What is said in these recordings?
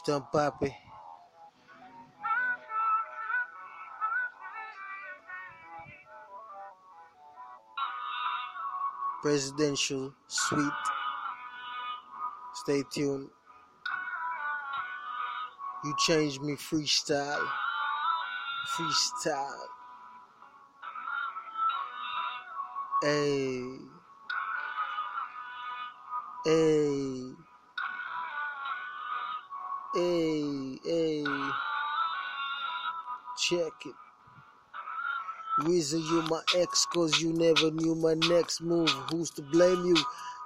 Stuntt Papi. Presidential Suite. Stay tuned. You changed me freestyle. Freestyle. Hey. Hey. Hey, hey. Check it. Reason you my ex, cause you never knew my next move. Who's to blame you?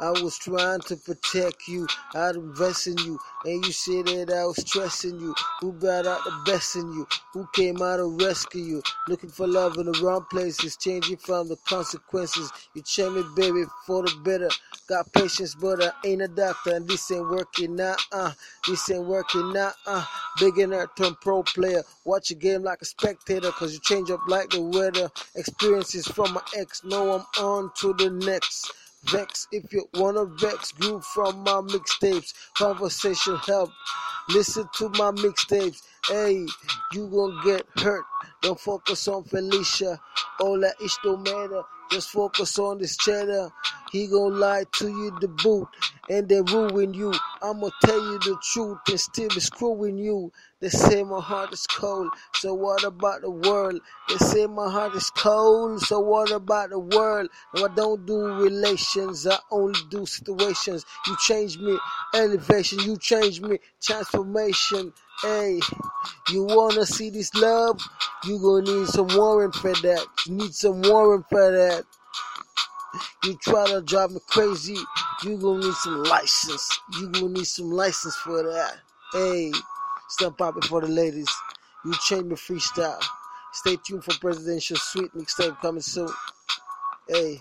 I was trying to protect you, I'd invest in you, and you said that I was stressing you. Who brought out the best in you? Who came out to rescue you? Looking for love in the wrong places, changing from the consequences. You change me, baby, for the better. Got patience, but I ain't a doctor, and this ain't working now. Uh, this ain't working now. Uh, Beginner in turn pro player. Watch a game like a spectator, cause you change up like the weather. Experiences from my ex, know I'm on to the next. Vex if you wanna vex. Grew from my mixtapes. Conversation help. Listen to my mixtapes. Hey, you gon' get hurt. Don't focus on Felicia. All that ish don't matter. Just focus on this cheddar. He gon' lie to you the boot and they ruin you. I'ma tell you the truth and still be screwing you. They say my heart is cold, so what about the world? They say my heart is cold, so what about the world? No, I don't do relations, I only do situations. You change me, elevation, you change me, transformation. Hey, you wanna see this love? You gonna need some warrant for that. You need some warrant for that. You try to drive me crazy, you gonna need some license. You gonna need some license for that. Hey, stop popping for the ladies. You change me freestyle. Stay tuned for presidential suite mixtape coming soon. Hey.